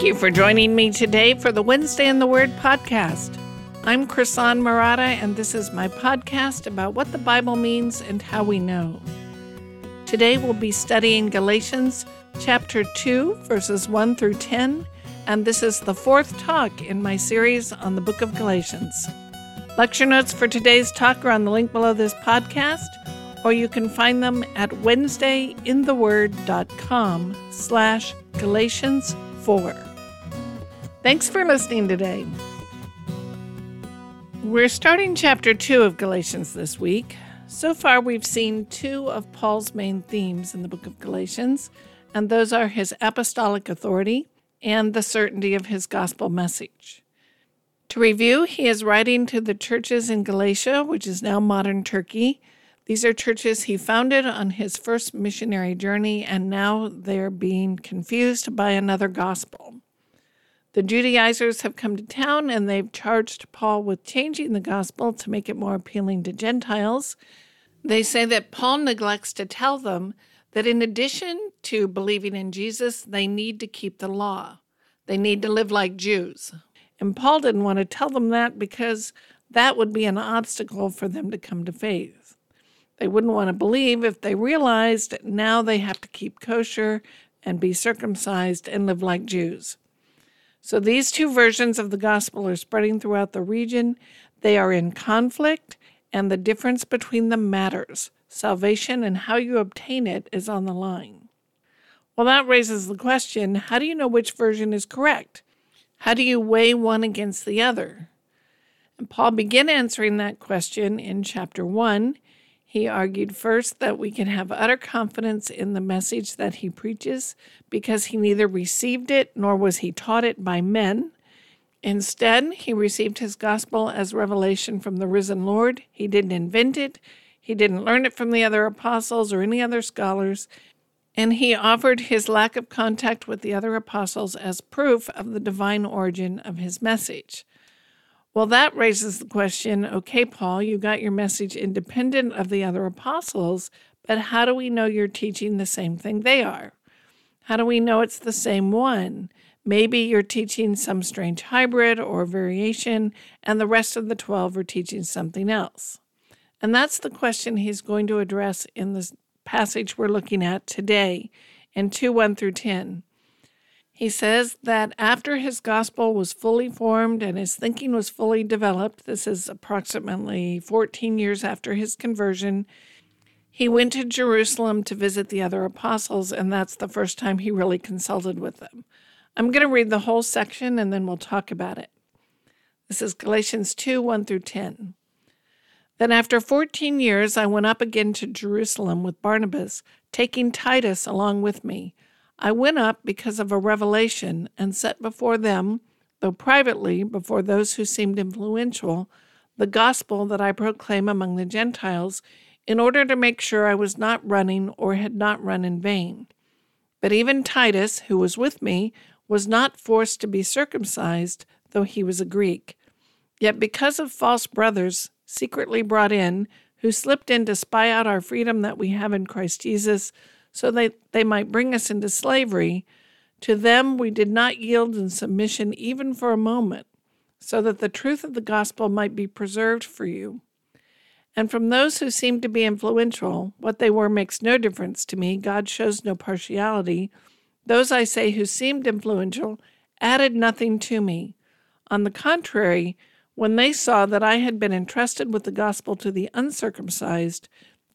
Thank you for joining me today for the Wednesday in the Word podcast. I'm Krisan Murata, and this is my podcast about what the Bible means and how we know. Today we'll be studying Galatians chapter 2, verses 1 through 10, and this is the fourth talk in my series on the book of Galatians. Lecture notes for today's talk are on the link below this podcast, or you can find them at wednesdayintheword.com slash Galatians 4. Thanks for listening today. We're starting chapter 2 of Galatians this week. So far, we've seen two of Paul's main themes in the book of Galatians, and those are his apostolic authority and the certainty of his gospel message. To review, he is writing to the churches in Galatia, which is now modern Turkey. These are churches he founded on his first missionary journey, and now they're being confused by another gospel. The Judaizers have come to town and they've charged Paul with changing the gospel to make it more appealing to Gentiles. They say that Paul neglects to tell them that in addition to believing in Jesus, they need to keep the law. They need to live like Jews. And Paul didn't want to tell them that because that would be an obstacle for them to come to faith. They wouldn't want to believe if they realized now they have to keep kosher and be circumcised and live like Jews. So these two versions of the gospel are spreading throughout the region. They are in conflict, and the difference between them matters. Salvation and how you obtain it is on the line. Well, that raises the question how do you know which version is correct? How do you weigh one against the other? And Paul began answering that question in chapter 1. He argued first that we can have utter confidence in the message that he preaches because he neither received it nor was he taught it by men. Instead, he received his gospel as revelation from the risen Lord. He didn't invent it, he didn't learn it from the other apostles or any other scholars and he offered his lack of contact with the other apostles as proof of the divine origin of his message. Well, that raises the question okay, Paul, you got your message independent of the other apostles, but how do we know you're teaching the same thing they are? How do we know it's the same one? Maybe you're teaching some strange hybrid or variation, and the rest of the 12 are teaching something else. And that's the question he's going to address in this passage we're looking at today in 2 1 through 10. He says that after his gospel was fully formed and his thinking was fully developed, this is approximately 14 years after his conversion, he went to Jerusalem to visit the other apostles, and that's the first time he really consulted with them. I'm going to read the whole section and then we'll talk about it. This is Galatians 2 1 through 10. Then, after 14 years, I went up again to Jerusalem with Barnabas, taking Titus along with me. I went up because of a revelation and set before them, though privately before those who seemed influential, the gospel that I proclaim among the Gentiles, in order to make sure I was not running or had not run in vain. But even Titus, who was with me, was not forced to be circumcised, though he was a Greek. Yet because of false brothers, secretly brought in, who slipped in to spy out our freedom that we have in Christ Jesus, so that they might bring us into slavery. To them we did not yield in submission even for a moment, so that the truth of the gospel might be preserved for you. And from those who seemed to be influential, what they were makes no difference to me. God shows no partiality. Those I say who seemed influential added nothing to me. On the contrary, when they saw that I had been entrusted with the gospel to the uncircumcised,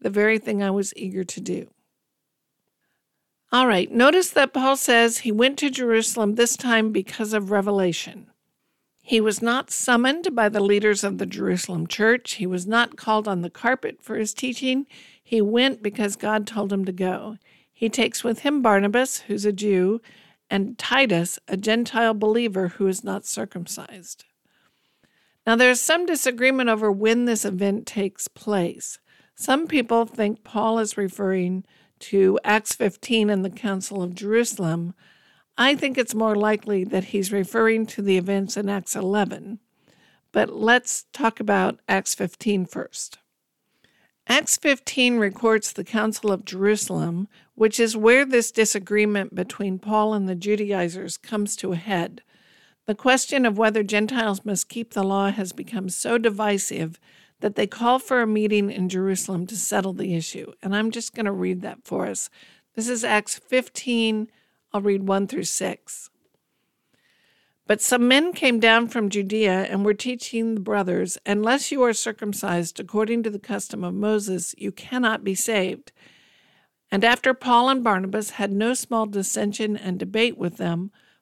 the very thing I was eager to do. All right, notice that Paul says he went to Jerusalem this time because of revelation. He was not summoned by the leaders of the Jerusalem church. He was not called on the carpet for his teaching. He went because God told him to go. He takes with him Barnabas, who's a Jew, and Titus, a Gentile believer who is not circumcised. Now, there's some disagreement over when this event takes place. Some people think Paul is referring to Acts 15 and the Council of Jerusalem. I think it's more likely that he's referring to the events in Acts 11. But let's talk about Acts 15 first. Acts 15 records the Council of Jerusalem, which is where this disagreement between Paul and the Judaizers comes to a head. The question of whether Gentiles must keep the law has become so divisive that they call for a meeting in Jerusalem to settle the issue. And I'm just going to read that for us. This is Acts 15. I'll read 1 through 6. But some men came down from Judea and were teaching the brothers, Unless you are circumcised according to the custom of Moses, you cannot be saved. And after Paul and Barnabas had no small dissension and debate with them,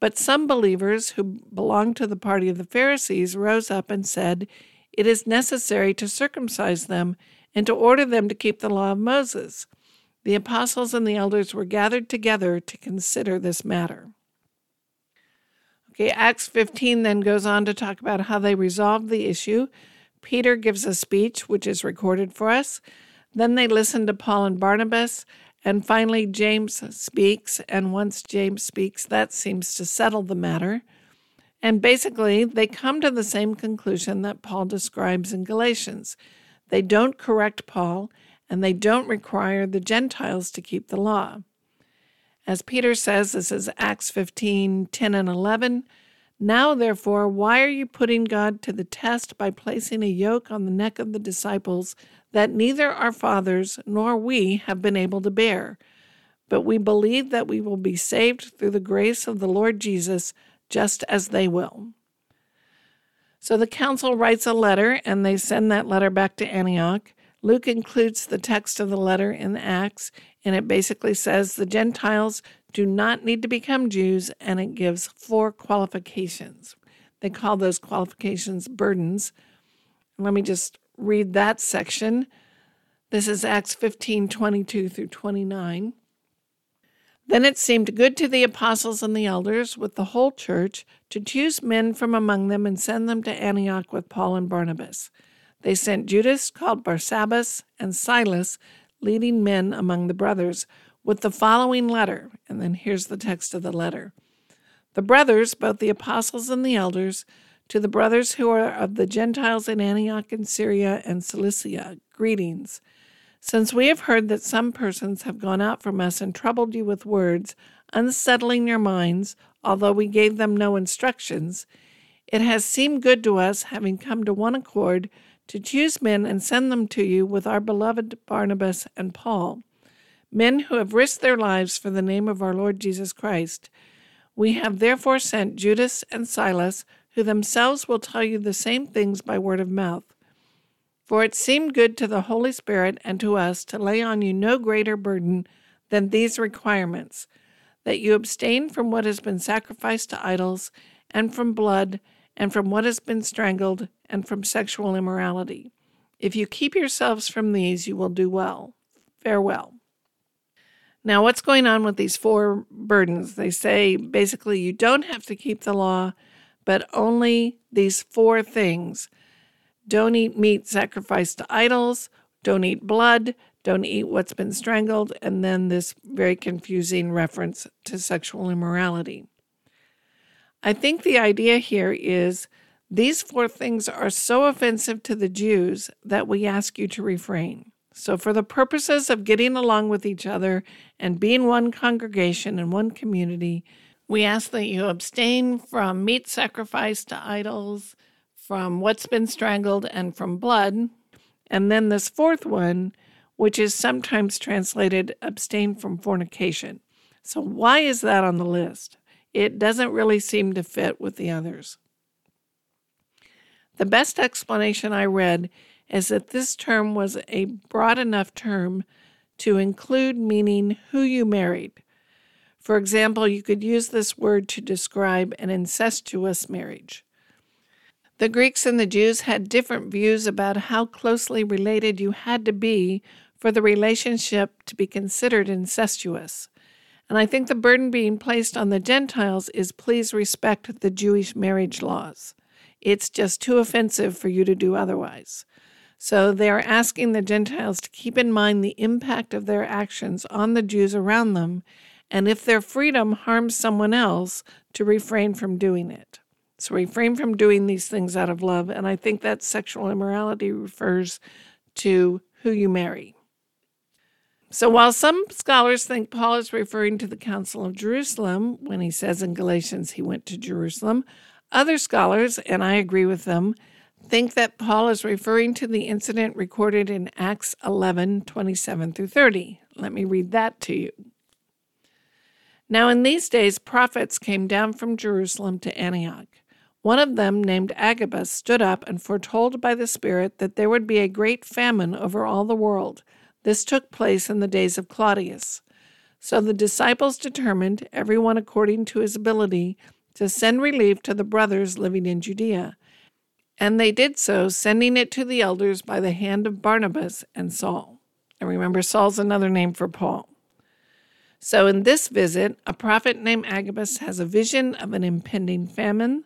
But some believers who belonged to the party of the Pharisees rose up and said, It is necessary to circumcise them and to order them to keep the law of Moses. The apostles and the elders were gathered together to consider this matter. Okay, Acts 15 then goes on to talk about how they resolved the issue. Peter gives a speech, which is recorded for us. Then they listen to Paul and Barnabas. And finally, James speaks. And once James speaks, that seems to settle the matter. And basically, they come to the same conclusion that Paul describes in Galatians. They don't correct Paul, and they don't require the Gentiles to keep the law. As Peter says, this is Acts 15 10 and 11. Now, therefore, why are you putting God to the test by placing a yoke on the neck of the disciples that neither our fathers nor we have been able to bear? But we believe that we will be saved through the grace of the Lord Jesus, just as they will. So the council writes a letter, and they send that letter back to Antioch. Luke includes the text of the letter in Acts, and it basically says the Gentiles do not need to become Jews, and it gives four qualifications. They call those qualifications burdens. Let me just read that section. This is Acts 15 22 through 29. Then it seemed good to the apostles and the elders with the whole church to choose men from among them and send them to Antioch with Paul and Barnabas. They sent Judas, called Barsabbas, and Silas, leading men among the brothers, with the following letter. And then here's the text of the letter The brothers, both the apostles and the elders, to the brothers who are of the Gentiles in Antioch and Syria and Cilicia, greetings. Since we have heard that some persons have gone out from us and troubled you with words, unsettling your minds, although we gave them no instructions, it has seemed good to us, having come to one accord, to choose men and send them to you with our beloved Barnabas and Paul, men who have risked their lives for the name of our Lord Jesus Christ. We have therefore sent Judas and Silas, who themselves will tell you the same things by word of mouth. For it seemed good to the Holy Spirit and to us to lay on you no greater burden than these requirements that you abstain from what has been sacrificed to idols, and from blood, and from what has been strangled, and from sexual immorality. If you keep yourselves from these, you will do well. Farewell. Now, what's going on with these four burdens? They say basically you don't have to keep the law, but only these four things don't eat meat sacrificed to idols, don't eat blood, don't eat what's been strangled, and then this very confusing reference to sexual immorality. I think the idea here is these four things are so offensive to the Jews that we ask you to refrain. So, for the purposes of getting along with each other and being one congregation and one community, we ask that you abstain from meat sacrificed to idols, from what's been strangled, and from blood. And then this fourth one, which is sometimes translated abstain from fornication. So, why is that on the list? it doesn't really seem to fit with the others. The best explanation I read is that this term was a broad enough term to include meaning who you married. For example, you could use this word to describe an incestuous marriage. The Greeks and the Jews had different views about how closely related you had to be for the relationship to be considered incestuous. And I think the burden being placed on the Gentiles is please respect the Jewish marriage laws. It's just too offensive for you to do otherwise. So they are asking the Gentiles to keep in mind the impact of their actions on the Jews around them, and if their freedom harms someone else, to refrain from doing it. So refrain from doing these things out of love. And I think that sexual immorality refers to who you marry. So while some scholars think Paul is referring to the Council of Jerusalem when he says in Galatians he went to Jerusalem, other scholars, and I agree with them, think that Paul is referring to the incident recorded in Acts 11 27 through 30. Let me read that to you. Now, in these days, prophets came down from Jerusalem to Antioch. One of them, named Agabus, stood up and foretold by the Spirit that there would be a great famine over all the world. This took place in the days of Claudius. So the disciples determined, everyone according to his ability, to send relief to the brothers living in Judea. And they did so, sending it to the elders by the hand of Barnabas and Saul. And remember, Saul's another name for Paul. So in this visit, a prophet named Agabus has a vision of an impending famine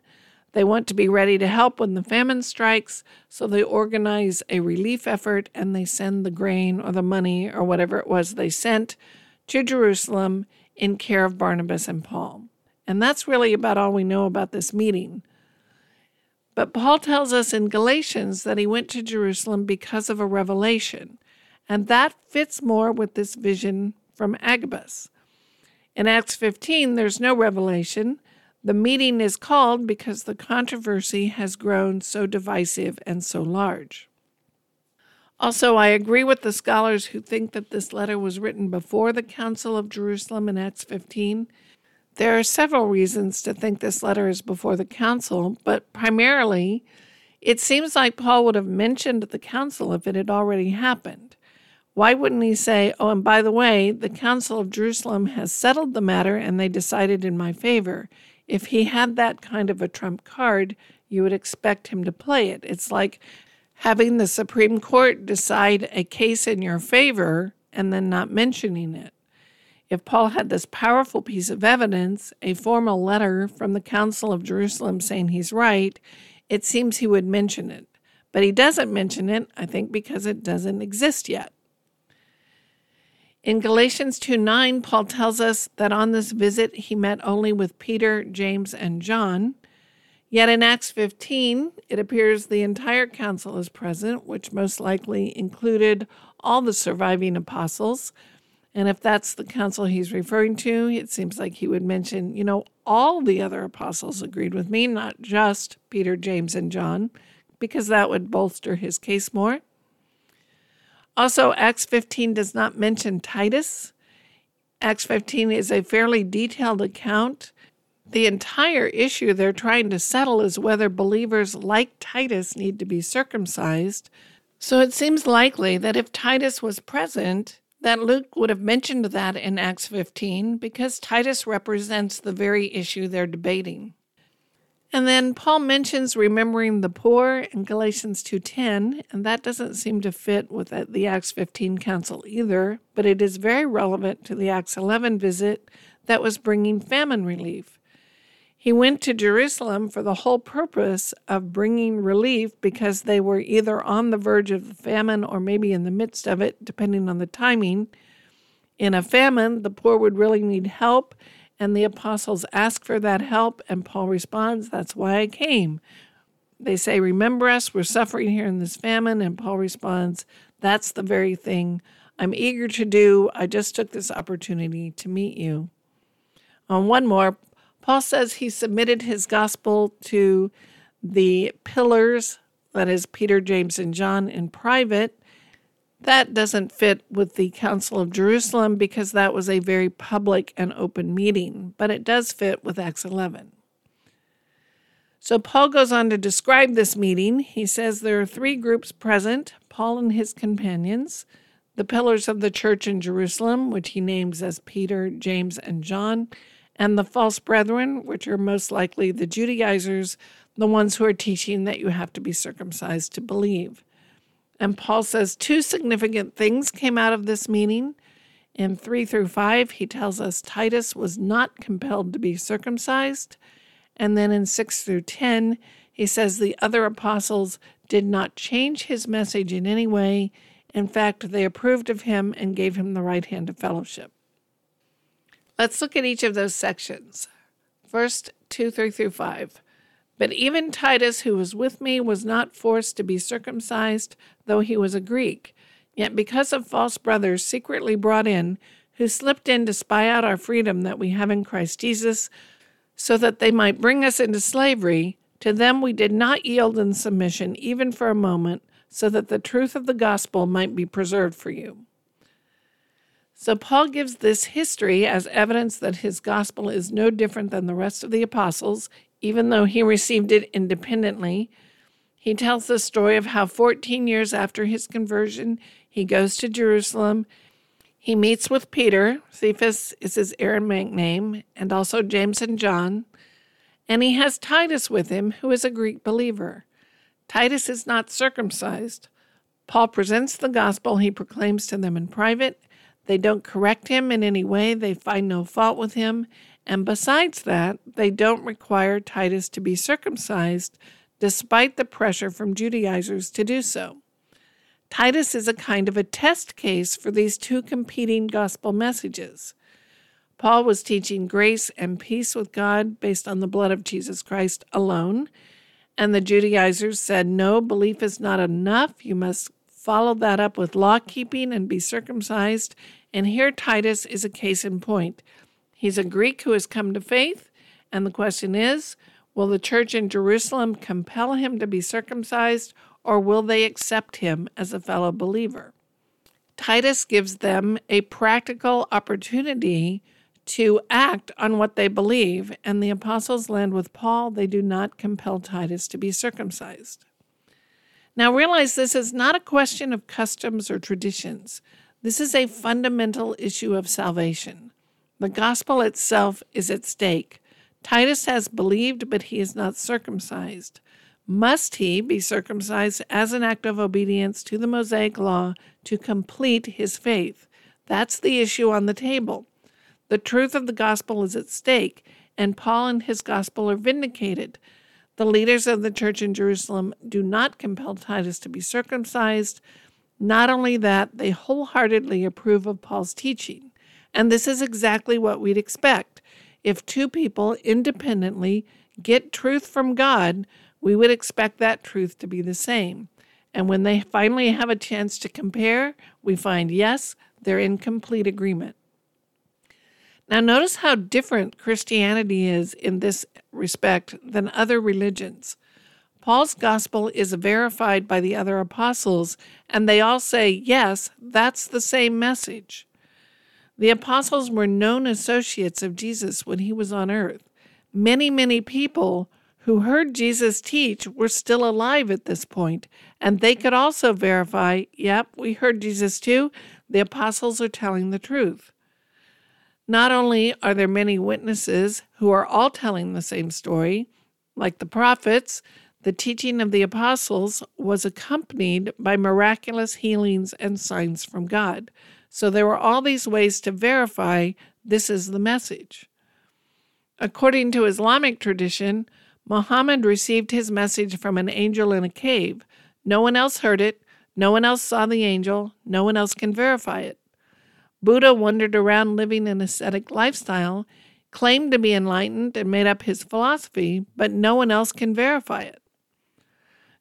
they want to be ready to help when the famine strikes, so they organize a relief effort and they send the grain or the money or whatever it was they sent to Jerusalem in care of Barnabas and Paul. And that's really about all we know about this meeting. But Paul tells us in Galatians that he went to Jerusalem because of a revelation, and that fits more with this vision from Agabus. In Acts 15, there's no revelation. The meeting is called because the controversy has grown so divisive and so large. Also, I agree with the scholars who think that this letter was written before the Council of Jerusalem in Acts 15. There are several reasons to think this letter is before the council, but primarily, it seems like Paul would have mentioned the council if it had already happened. Why wouldn't he say, Oh, and by the way, the Council of Jerusalem has settled the matter and they decided in my favor? if he had that kind of a trump card, you would expect him to play it. It's like having the Supreme Court decide a case in your favor and then not mentioning it. If Paul had this powerful piece of evidence, a formal letter from the Council of Jerusalem saying he's right, it seems he would mention it. But he doesn't mention it, I think, because it doesn't exist yet. In Galatians 2 9, Paul tells us that on this visit he met only with Peter, James, and John. Yet in Acts 15, it appears the entire council is present, which most likely included all the surviving apostles. And if that's the council he's referring to, it seems like he would mention, you know, all the other apostles agreed with me, not just Peter, James, and John, because that would bolster his case more. Also, Acts 15 does not mention Titus. Acts 15 is a fairly detailed account. The entire issue they're trying to settle is whether believers like Titus need to be circumcised. So it seems likely that if Titus was present, that Luke would have mentioned that in Acts 15 because Titus represents the very issue they're debating. And then Paul mentions remembering the poor in Galatians 2:10, and that doesn't seem to fit with the Acts 15 council either, but it is very relevant to the Acts 11 visit that was bringing famine relief. He went to Jerusalem for the whole purpose of bringing relief because they were either on the verge of famine or maybe in the midst of it, depending on the timing. In a famine, the poor would really need help, and the apostles ask for that help, and Paul responds, That's why I came. They say, Remember us, we're suffering here in this famine. And Paul responds, That's the very thing I'm eager to do. I just took this opportunity to meet you. On one more, Paul says he submitted his gospel to the pillars, that is, Peter, James, and John, in private. That doesn't fit with the Council of Jerusalem because that was a very public and open meeting, but it does fit with Acts 11. So Paul goes on to describe this meeting. He says there are three groups present Paul and his companions, the pillars of the church in Jerusalem, which he names as Peter, James, and John, and the false brethren, which are most likely the Judaizers, the ones who are teaching that you have to be circumcised to believe. And Paul says two significant things came out of this meeting. In 3 through 5, he tells us Titus was not compelled to be circumcised. And then in 6 through 10, he says the other apostles did not change his message in any way. In fact, they approved of him and gave him the right hand of fellowship. Let's look at each of those sections. First, 2 3 through 5. But even Titus, who was with me, was not forced to be circumcised, though he was a Greek. Yet because of false brothers secretly brought in, who slipped in to spy out our freedom that we have in Christ Jesus, so that they might bring us into slavery, to them we did not yield in submission even for a moment, so that the truth of the gospel might be preserved for you. So, Paul gives this history as evidence that his gospel is no different than the rest of the apostles, even though he received it independently. He tells the story of how 14 years after his conversion, he goes to Jerusalem he meets with Peter, Cephas is his Aramaic name, and also James and John, and he has Titus with him, who is a Greek believer. Titus is not circumcised. Paul presents the gospel he proclaims to them in private. They don't correct him in any way, they find no fault with him, and besides that, they don't require Titus to be circumcised, despite the pressure from Judaizers to do so. Titus is a kind of a test case for these two competing gospel messages. Paul was teaching grace and peace with God based on the blood of Jesus Christ alone, and the Judaizers said, No, belief is not enough. You must follow that up with law keeping and be circumcised. And here Titus is a case in point. He's a Greek who has come to faith, and the question is will the church in Jerusalem compel him to be circumcised or will they accept him as a fellow believer? Titus gives them a practical opportunity to act on what they believe, and the apostles land with Paul. They do not compel Titus to be circumcised. Now, realize this is not a question of customs or traditions. This is a fundamental issue of salvation. The gospel itself is at stake. Titus has believed, but he is not circumcised. Must he be circumcised as an act of obedience to the Mosaic law to complete his faith? That's the issue on the table. The truth of the gospel is at stake, and Paul and his gospel are vindicated. The leaders of the church in Jerusalem do not compel Titus to be circumcised. Not only that, they wholeheartedly approve of Paul's teaching. And this is exactly what we'd expect. If two people independently get truth from God, we would expect that truth to be the same. And when they finally have a chance to compare, we find yes, they're in complete agreement. Now, notice how different Christianity is in this respect than other religions. Paul's gospel is verified by the other apostles, and they all say, yes, that's the same message. The apostles were known associates of Jesus when he was on earth. Many, many people who heard Jesus teach were still alive at this point, and they could also verify yep, we heard Jesus too. The apostles are telling the truth. Not only are there many witnesses who are all telling the same story, like the prophets, the teaching of the apostles was accompanied by miraculous healings and signs from God. So there were all these ways to verify this is the message. According to Islamic tradition, Muhammad received his message from an angel in a cave. No one else heard it. No one else saw the angel. No one else can verify it. Buddha wandered around living an ascetic lifestyle, claimed to be enlightened, and made up his philosophy, but no one else can verify it.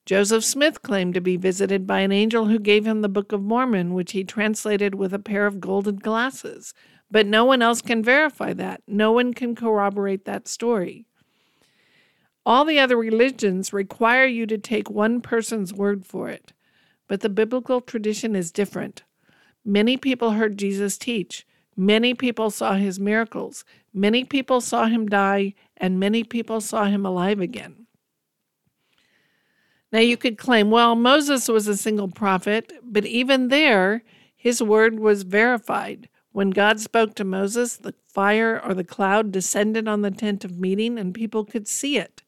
Joseph Smith claimed to be visited by an angel who gave him the Book of Mormon, which he translated with a pair of golden glasses. But no one else can verify that. No one can corroborate that story. All the other religions require you to take one person's word for it. but the biblical tradition is different. Many people heard Jesus teach. Many people saw his miracles. Many people saw him die, and many people saw him alive again. Now, you could claim, well, Moses was a single prophet, but even there, his word was verified. When God spoke to Moses, the fire or the cloud descended on the tent of meeting, and people could see it.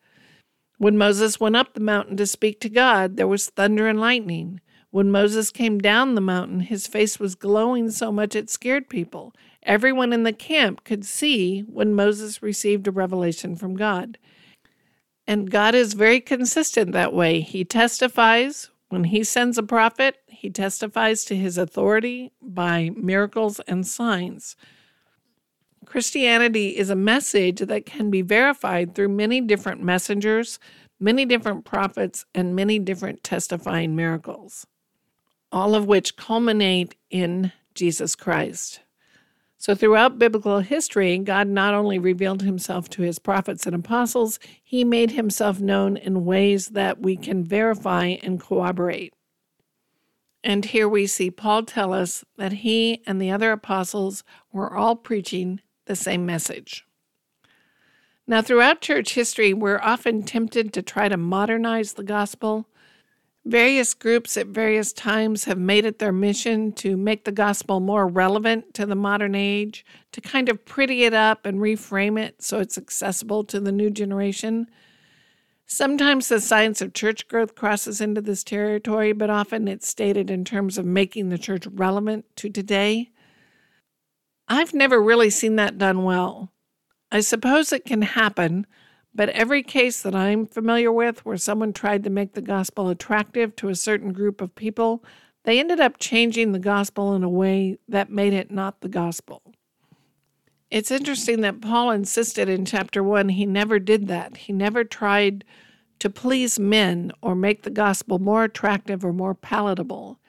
When Moses went up the mountain to speak to God, there was thunder and lightning. When Moses came down the mountain, his face was glowing so much it scared people. Everyone in the camp could see when Moses received a revelation from God. And God is very consistent that way. He testifies when he sends a prophet, he testifies to his authority by miracles and signs. Christianity is a message that can be verified through many different messengers, many different prophets, and many different testifying miracles, all of which culminate in Jesus Christ. So, throughout biblical history, God not only revealed himself to his prophets and apostles, he made himself known in ways that we can verify and corroborate. And here we see Paul tell us that he and the other apostles were all preaching the same message. Now, throughout church history, we're often tempted to try to modernize the gospel Various groups at various times have made it their mission to make the gospel more relevant to the modern age, to kind of pretty it up and reframe it so it's accessible to the new generation. Sometimes the science of church growth crosses into this territory, but often it's stated in terms of making the church relevant to today. I've never really seen that done well. I suppose it can happen but every case that I'm familiar with where someone tried to make the gospel attractive to a certain group of people, they ended up changing the gospel in a way that made it not the gospel. It's interesting that Paul insisted in chapter 1 he never did that. He never tried to please men or make the gospel more attractive or more palatable.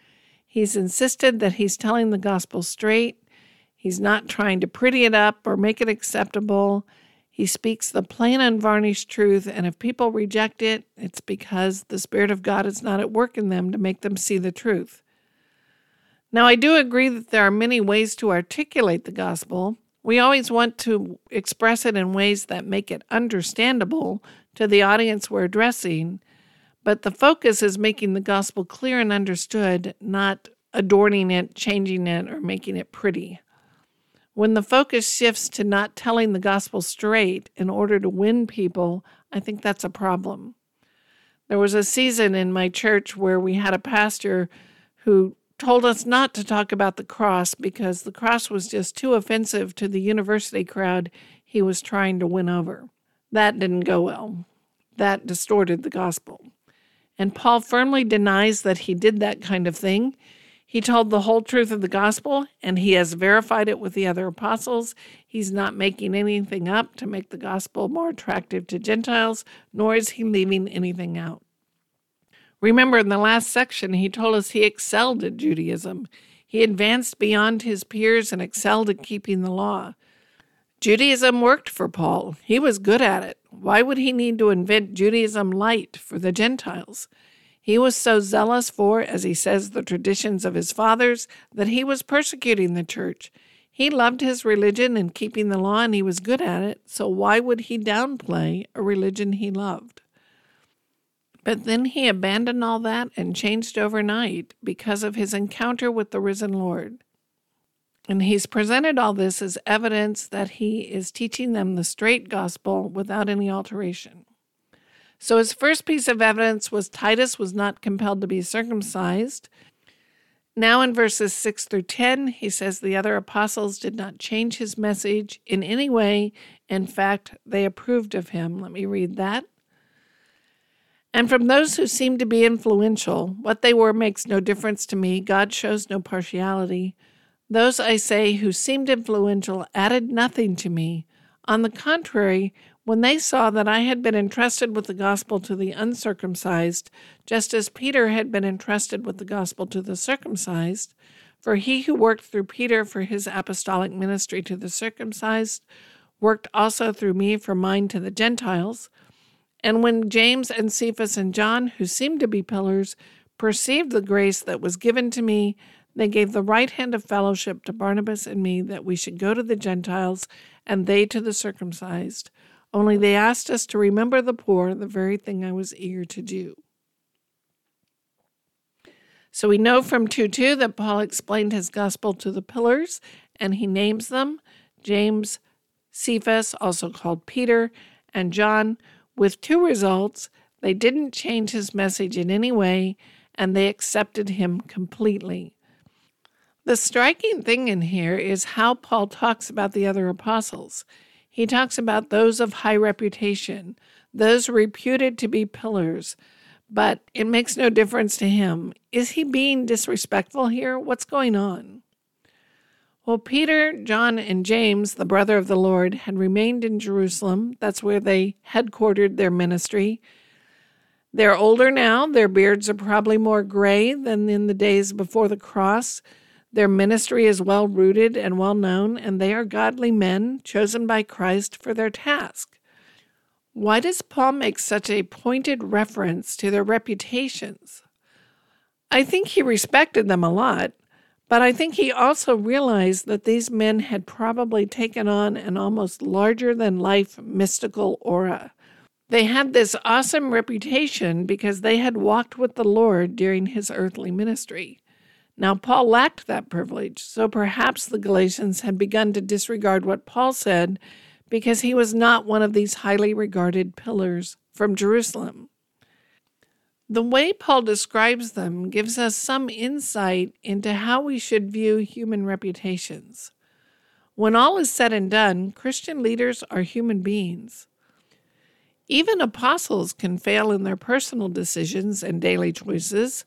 He's insisted that he's telling the gospel straight. He's not trying to pretty it up or make it acceptable. He speaks the plain, unvarnished truth, and if people reject it, it's because the Spirit of God is not at work in them to make them see the truth. Now, I do agree that there are many ways to articulate the gospel. We always want to express it in ways that make it understandable to the audience we're addressing, but the focus is making the gospel clear and understood, not adorning it, changing it, or making it pretty. When the focus shifts to not telling the gospel straight in order to win people, I think that's a problem. There was a season in my church where we had a pastor who told us not to talk about the cross because the cross was just too offensive to the university crowd he was trying to win over. That didn't go well. That distorted the gospel. And Paul firmly denies that he did that kind of thing. He told the whole truth of the gospel, and he has verified it with the other apostles. He's not making anything up to make the gospel more attractive to Gentiles, nor is he leaving anything out. Remember, in the last section, he told us he excelled at Judaism. He advanced beyond his peers and excelled at keeping the law. Judaism worked for Paul. He was good at it. Why would he need to invent Judaism light for the Gentiles? He was so zealous for, as he says, the traditions of his fathers that he was persecuting the church. He loved his religion and keeping the law, and he was good at it, so why would he downplay a religion he loved? But then he abandoned all that and changed overnight because of his encounter with the risen Lord. And he's presented all this as evidence that he is teaching them the straight gospel without any alteration. So his first piece of evidence was Titus was not compelled to be circumcised. Now, in verses 6 through 10, he says the other apostles did not change his message in any way. In fact, they approved of him. Let me read that. And from those who seemed to be influential, what they were makes no difference to me. God shows no partiality. Those, I say, who seemed influential added nothing to me. On the contrary, when they saw that I had been entrusted with the gospel to the uncircumcised, just as Peter had been entrusted with the gospel to the circumcised, for he who worked through Peter for his apostolic ministry to the circumcised worked also through me for mine to the Gentiles. And when James and Cephas and John, who seemed to be pillars, perceived the grace that was given to me, they gave the right hand of fellowship to Barnabas and me that we should go to the Gentiles and they to the circumcised. Only they asked us to remember the poor, the very thing I was eager to do. So we know from 2 2 that Paul explained his gospel to the pillars and he names them James, Cephas, also called Peter, and John, with two results. They didn't change his message in any way, and they accepted him completely. The striking thing in here is how Paul talks about the other apostles. He talks about those of high reputation, those reputed to be pillars, but it makes no difference to him. Is he being disrespectful here? What's going on? Well, Peter, John, and James, the brother of the Lord, had remained in Jerusalem. That's where they headquartered their ministry. They're older now. Their beards are probably more gray than in the days before the cross. Their ministry is well rooted and well known, and they are godly men chosen by Christ for their task. Why does Paul make such a pointed reference to their reputations? I think he respected them a lot. But I think he also realized that these men had probably taken on an almost larger than life mystical aura. They had this awesome reputation because they had walked with the Lord during his earthly ministry. Now, Paul lacked that privilege, so perhaps the Galatians had begun to disregard what Paul said because he was not one of these highly regarded pillars from Jerusalem. The way Paul describes them gives us some insight into how we should view human reputations. When all is said and done, Christian leaders are human beings. Even apostles can fail in their personal decisions and daily choices.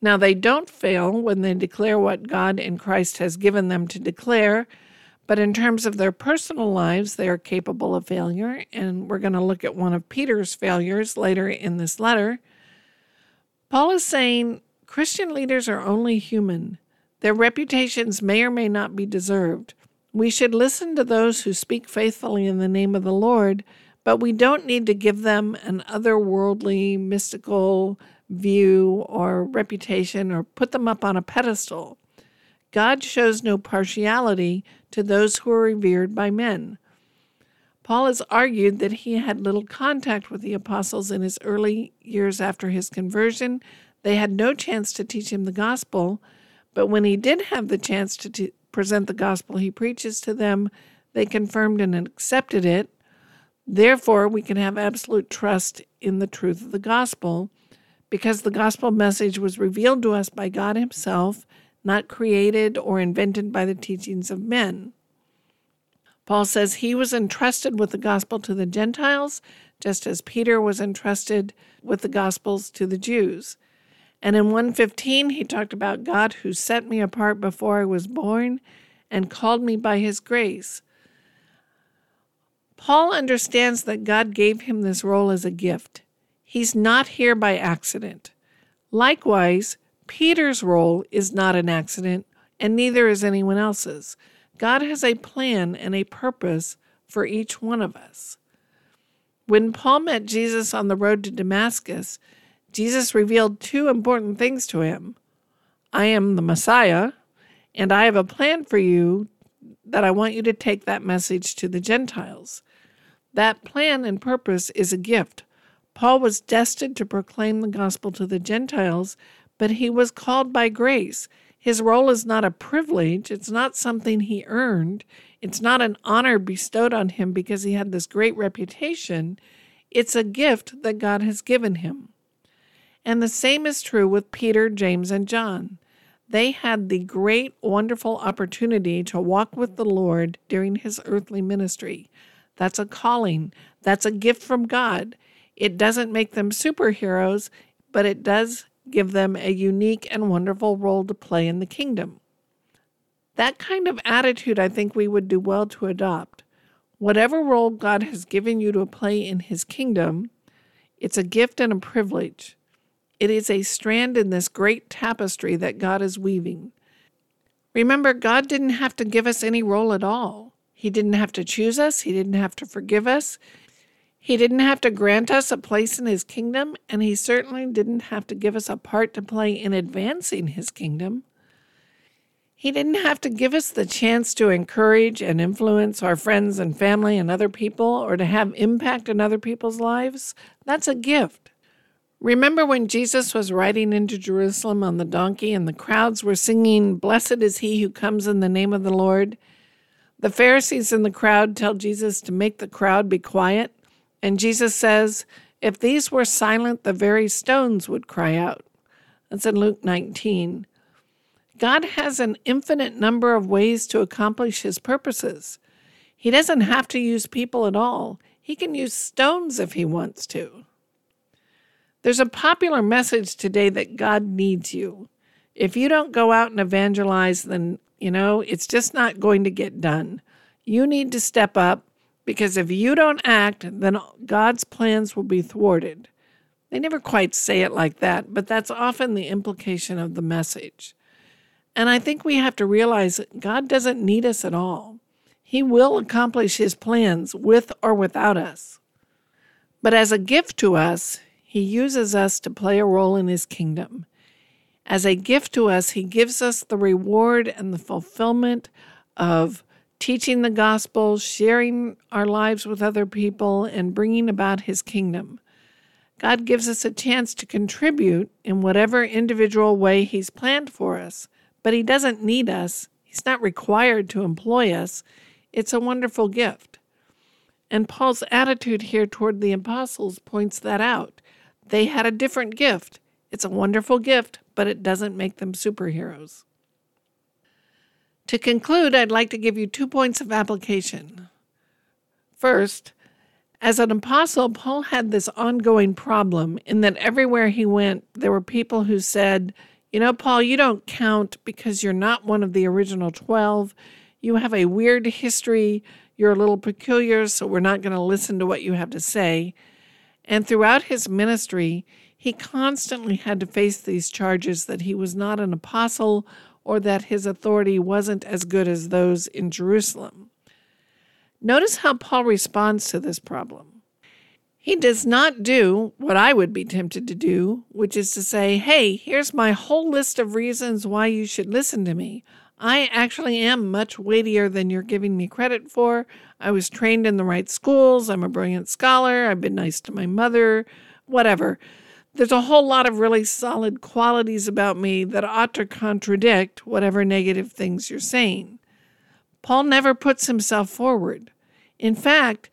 Now, they don't fail when they declare what God in Christ has given them to declare, but in terms of their personal lives, they are capable of failure. And we're going to look at one of Peter's failures later in this letter. Paul is saying Christian leaders are only human. Their reputations may or may not be deserved. We should listen to those who speak faithfully in the name of the Lord, but we don't need to give them an otherworldly, mystical view or reputation or put them up on a pedestal. God shows no partiality to those who are revered by men. Paul has argued that he had little contact with the apostles in his early years after his conversion. They had no chance to teach him the gospel, but when he did have the chance to t- present the gospel he preaches to them, they confirmed and accepted it. Therefore, we can have absolute trust in the truth of the gospel because the gospel message was revealed to us by God Himself, not created or invented by the teachings of men. Paul says he was entrusted with the gospel to the Gentiles, just as Peter was entrusted with the gospels to the Jews. And in 115, he talked about God who set me apart before I was born and called me by his grace. Paul understands that God gave him this role as a gift. He's not here by accident. Likewise, Peter's role is not an accident, and neither is anyone else's. God has a plan and a purpose for each one of us. When Paul met Jesus on the road to Damascus, Jesus revealed two important things to him I am the Messiah, and I have a plan for you that I want you to take that message to the Gentiles. That plan and purpose is a gift. Paul was destined to proclaim the gospel to the Gentiles, but he was called by grace. His role is not a privilege, it's not something he earned, it's not an honor bestowed on him because he had this great reputation. It's a gift that God has given him. And the same is true with Peter, James, and John. They had the great, wonderful opportunity to walk with the Lord during his earthly ministry. That's a calling, that's a gift from God. It doesn't make them superheroes, but it does give them a unique and wonderful role to play in the kingdom. That kind of attitude I think we would do well to adopt. Whatever role God has given you to play in His kingdom, it's a gift and a privilege. It is a strand in this great tapestry that God is weaving. Remember, God didn't have to give us any role at all. He didn't have to choose us, He didn't have to forgive us. He didn't have to grant us a place in his kingdom, and he certainly didn't have to give us a part to play in advancing his kingdom. He didn't have to give us the chance to encourage and influence our friends and family and other people or to have impact in other people's lives. That's a gift. Remember when Jesus was riding into Jerusalem on the donkey and the crowds were singing, Blessed is he who comes in the name of the Lord? The Pharisees in the crowd tell Jesus to make the crowd be quiet, and Jesus says, If these were silent, the very stones would cry out. That's in Luke 19. God has an infinite number of ways to accomplish his purposes. He doesn't have to use people at all, he can use stones if he wants to. There's a popular message today that God needs you. If you don't go out and evangelize, then, you know, it's just not going to get done. You need to step up because if you don't act, then God's plans will be thwarted. They never quite say it like that, but that's often the implication of the message. And I think we have to realize that God doesn't need us at all. He will accomplish His plans with or without us. But as a gift to us, He uses us to play a role in His kingdom. As a gift to us, He gives us the reward and the fulfillment of teaching the gospel, sharing our lives with other people, and bringing about His kingdom. God gives us a chance to contribute in whatever individual way He's planned for us but He doesn't need us. He's not required to employ us. It's a wonderful gift. And Paul's attitude here toward the apostles points that out. They had a different gift. It's a wonderful gift, but it doesn't make them superheroes. To conclude, I'd like to give you two points of application. First, as an apostle, Paul had this ongoing problem in that everywhere he went, there were people who said, you know, Paul, you don't count because you're not one of the original 12. You have a weird history. You're a little peculiar, so we're not going to listen to what you have to say. And throughout his ministry, he constantly had to face these charges that he was not an apostle or that his authority wasn't as good as those in Jerusalem. Notice how Paul responds to this problem. He does not do what I would be tempted to do, which is to say, hey, here's my whole list of reasons why you should listen to me. I actually am much weightier than you're giving me credit for. I was trained in the right schools. I'm a brilliant scholar. I've been nice to my mother, whatever. There's a whole lot of really solid qualities about me that ought to contradict whatever negative things you're saying. Paul never puts himself forward. In fact,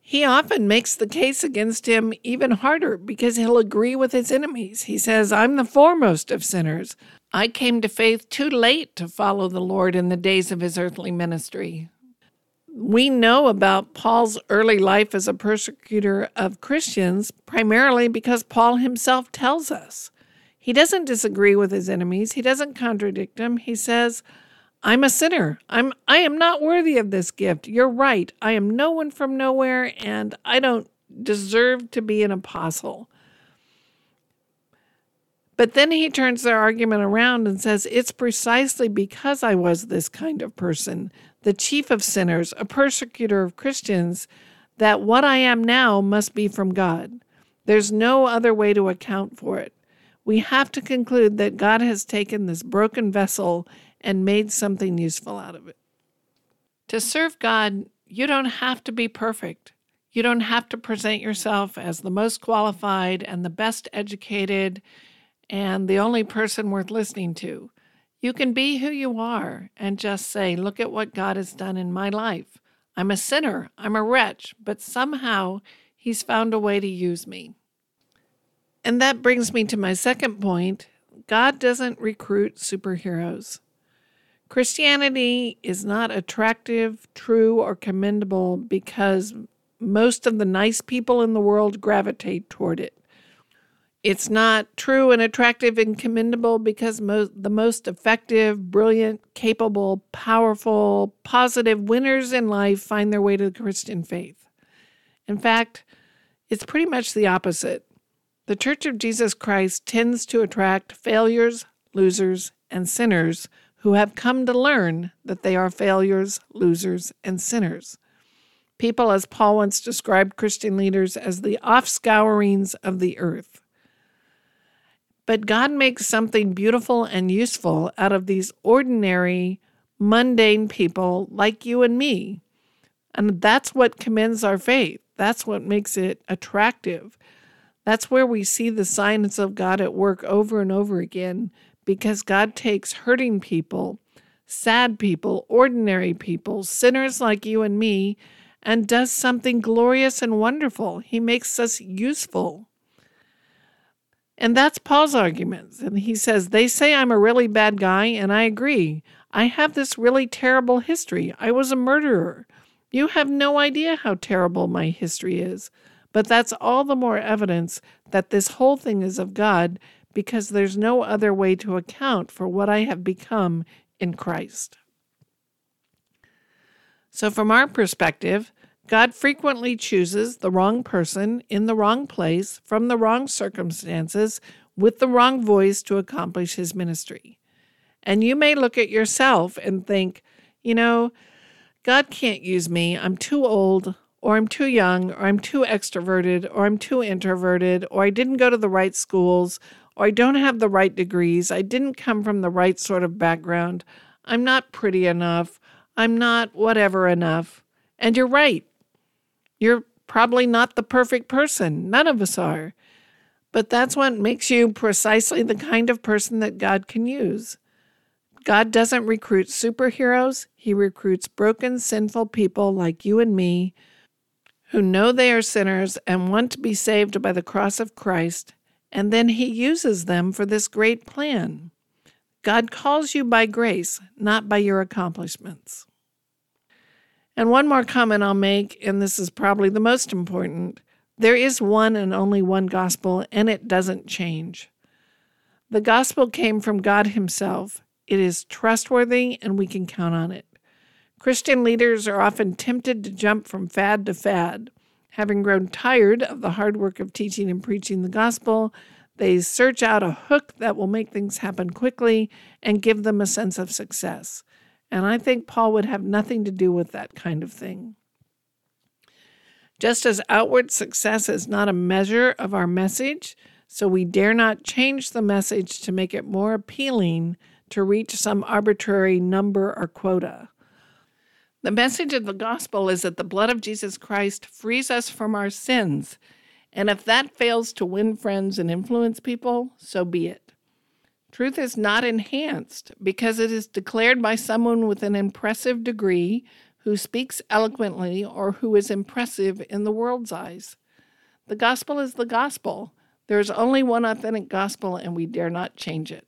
he often makes the case against him even harder because he'll agree with his enemies. He says, I'm the foremost of sinners. I came to faith too late to follow the Lord in the days of his earthly ministry. We know about Paul's early life as a persecutor of Christians primarily because Paul himself tells us. He doesn't disagree with his enemies, he doesn't contradict them. He says, I'm a sinner. I'm I am not worthy of this gift. You're right. I am no one from nowhere and I don't deserve to be an apostle. But then he turns their argument around and says, It's precisely because I was this kind of person, the chief of sinners, a persecutor of Christians, that what I am now must be from God. There's no other way to account for it. We have to conclude that God has taken this broken vessel and made something useful out of it. To serve God, you don't have to be perfect. You don't have to present yourself as the most qualified and the best educated and the only person worth listening to. You can be who you are and just say, Look at what God has done in my life. I'm a sinner, I'm a wretch, but somehow He's found a way to use me. And that brings me to my second point God doesn't recruit superheroes. Christianity is not attractive, true, or commendable because most of the nice people in the world gravitate toward it. It's not true and attractive and commendable because the most effective, brilliant, capable, powerful, positive winners in life find their way to the Christian faith. In fact, it's pretty much the opposite. The Church of Jesus Christ tends to attract failures, losers, and sinners who have come to learn that they are failures, losers, and sinners. People, as Paul once described Christian leaders, as the offscourings of the earth. But God makes something beautiful and useful out of these ordinary, mundane people like you and me. And that's what commends our faith. That's what makes it attractive. That's where we see the signs of God at work over and over again because God takes hurting people, sad people, ordinary people, sinners like you and me, and does something glorious and wonderful. He makes us useful. And that's Paul's argument. And he says, They say I'm a really bad guy, and I agree. I have this really terrible history. I was a murderer. You have no idea how terrible my history is. But that's all the more evidence that this whole thing is of God because there's no other way to account for what I have become in Christ. So, from our perspective, God frequently chooses the wrong person in the wrong place from the wrong circumstances with the wrong voice to accomplish his ministry. And you may look at yourself and think, you know, God can't use me. I'm too old or I'm too young, or I'm too extroverted, or I'm too introverted, or I didn't go to the right schools, or I don't have the right degrees, I didn't come from the right sort of background, I'm not pretty enough, I'm not whatever enough. And you're right. You're probably not the perfect person. None of us are. But that's what makes you precisely the kind of person that God can use. God doesn't recruit superheroes, He recruits broken, sinful people like you and me who know they are sinners and want to be saved by the cross of Christ, and then He uses them for this great plan. God calls you by grace, not by your accomplishments. And one more comment I'll make, and this is probably the most important there is one and only one gospel, and it doesn't change. The gospel came from God Himself. It is trustworthy, and we can count on it. Christian leaders are often tempted to jump from fad to fad. Having grown tired of the hard work of teaching and preaching the gospel, they search out a hook that will make things happen quickly and give them a sense of success. And I think Paul would have nothing to do with that kind of thing. Just as outward success is not a measure of our message, so we dare not change the message to make it more appealing to reach some arbitrary number or quota. The message of the gospel is that the blood of Jesus Christ frees us from our sins. And if that fails to win friends and influence people, so be it. Truth is not enhanced because it is declared by someone with an impressive degree who speaks eloquently or who is impressive in the world's eyes. The gospel is the gospel. There is only one authentic gospel, and we dare not change it.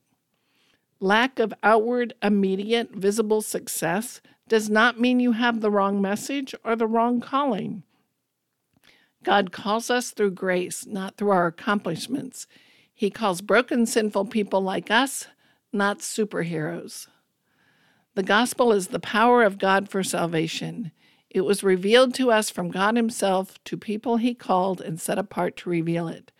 Lack of outward, immediate, visible success does not mean you have the wrong message or the wrong calling. God calls us through grace, not through our accomplishments. He calls broken, sinful people like us, not superheroes. The gospel is the power of God for salvation. It was revealed to us from God Himself to people He called and set apart to reveal it.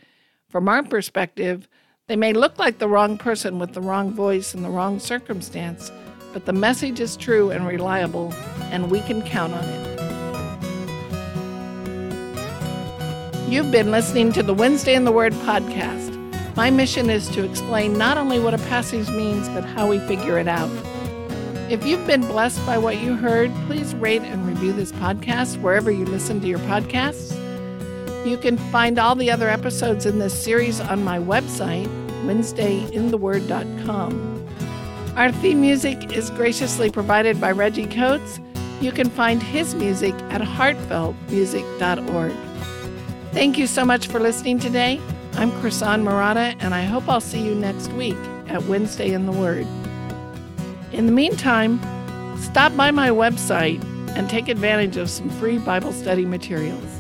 From our perspective, they may look like the wrong person with the wrong voice and the wrong circumstance, but the message is true and reliable, and we can count on it. You've been listening to the Wednesday in the Word podcast. My mission is to explain not only what a passage means, but how we figure it out. If you've been blessed by what you heard, please rate and review this podcast wherever you listen to your podcasts. You can find all the other episodes in this series on my website, WednesdayInTheWord.com. Our theme music is graciously provided by Reggie Coates. You can find his music at heartfeltmusic.org. Thank you so much for listening today. I'm Krisan Murata, and I hope I'll see you next week at Wednesday in the Word. In the meantime, stop by my website and take advantage of some free Bible study materials.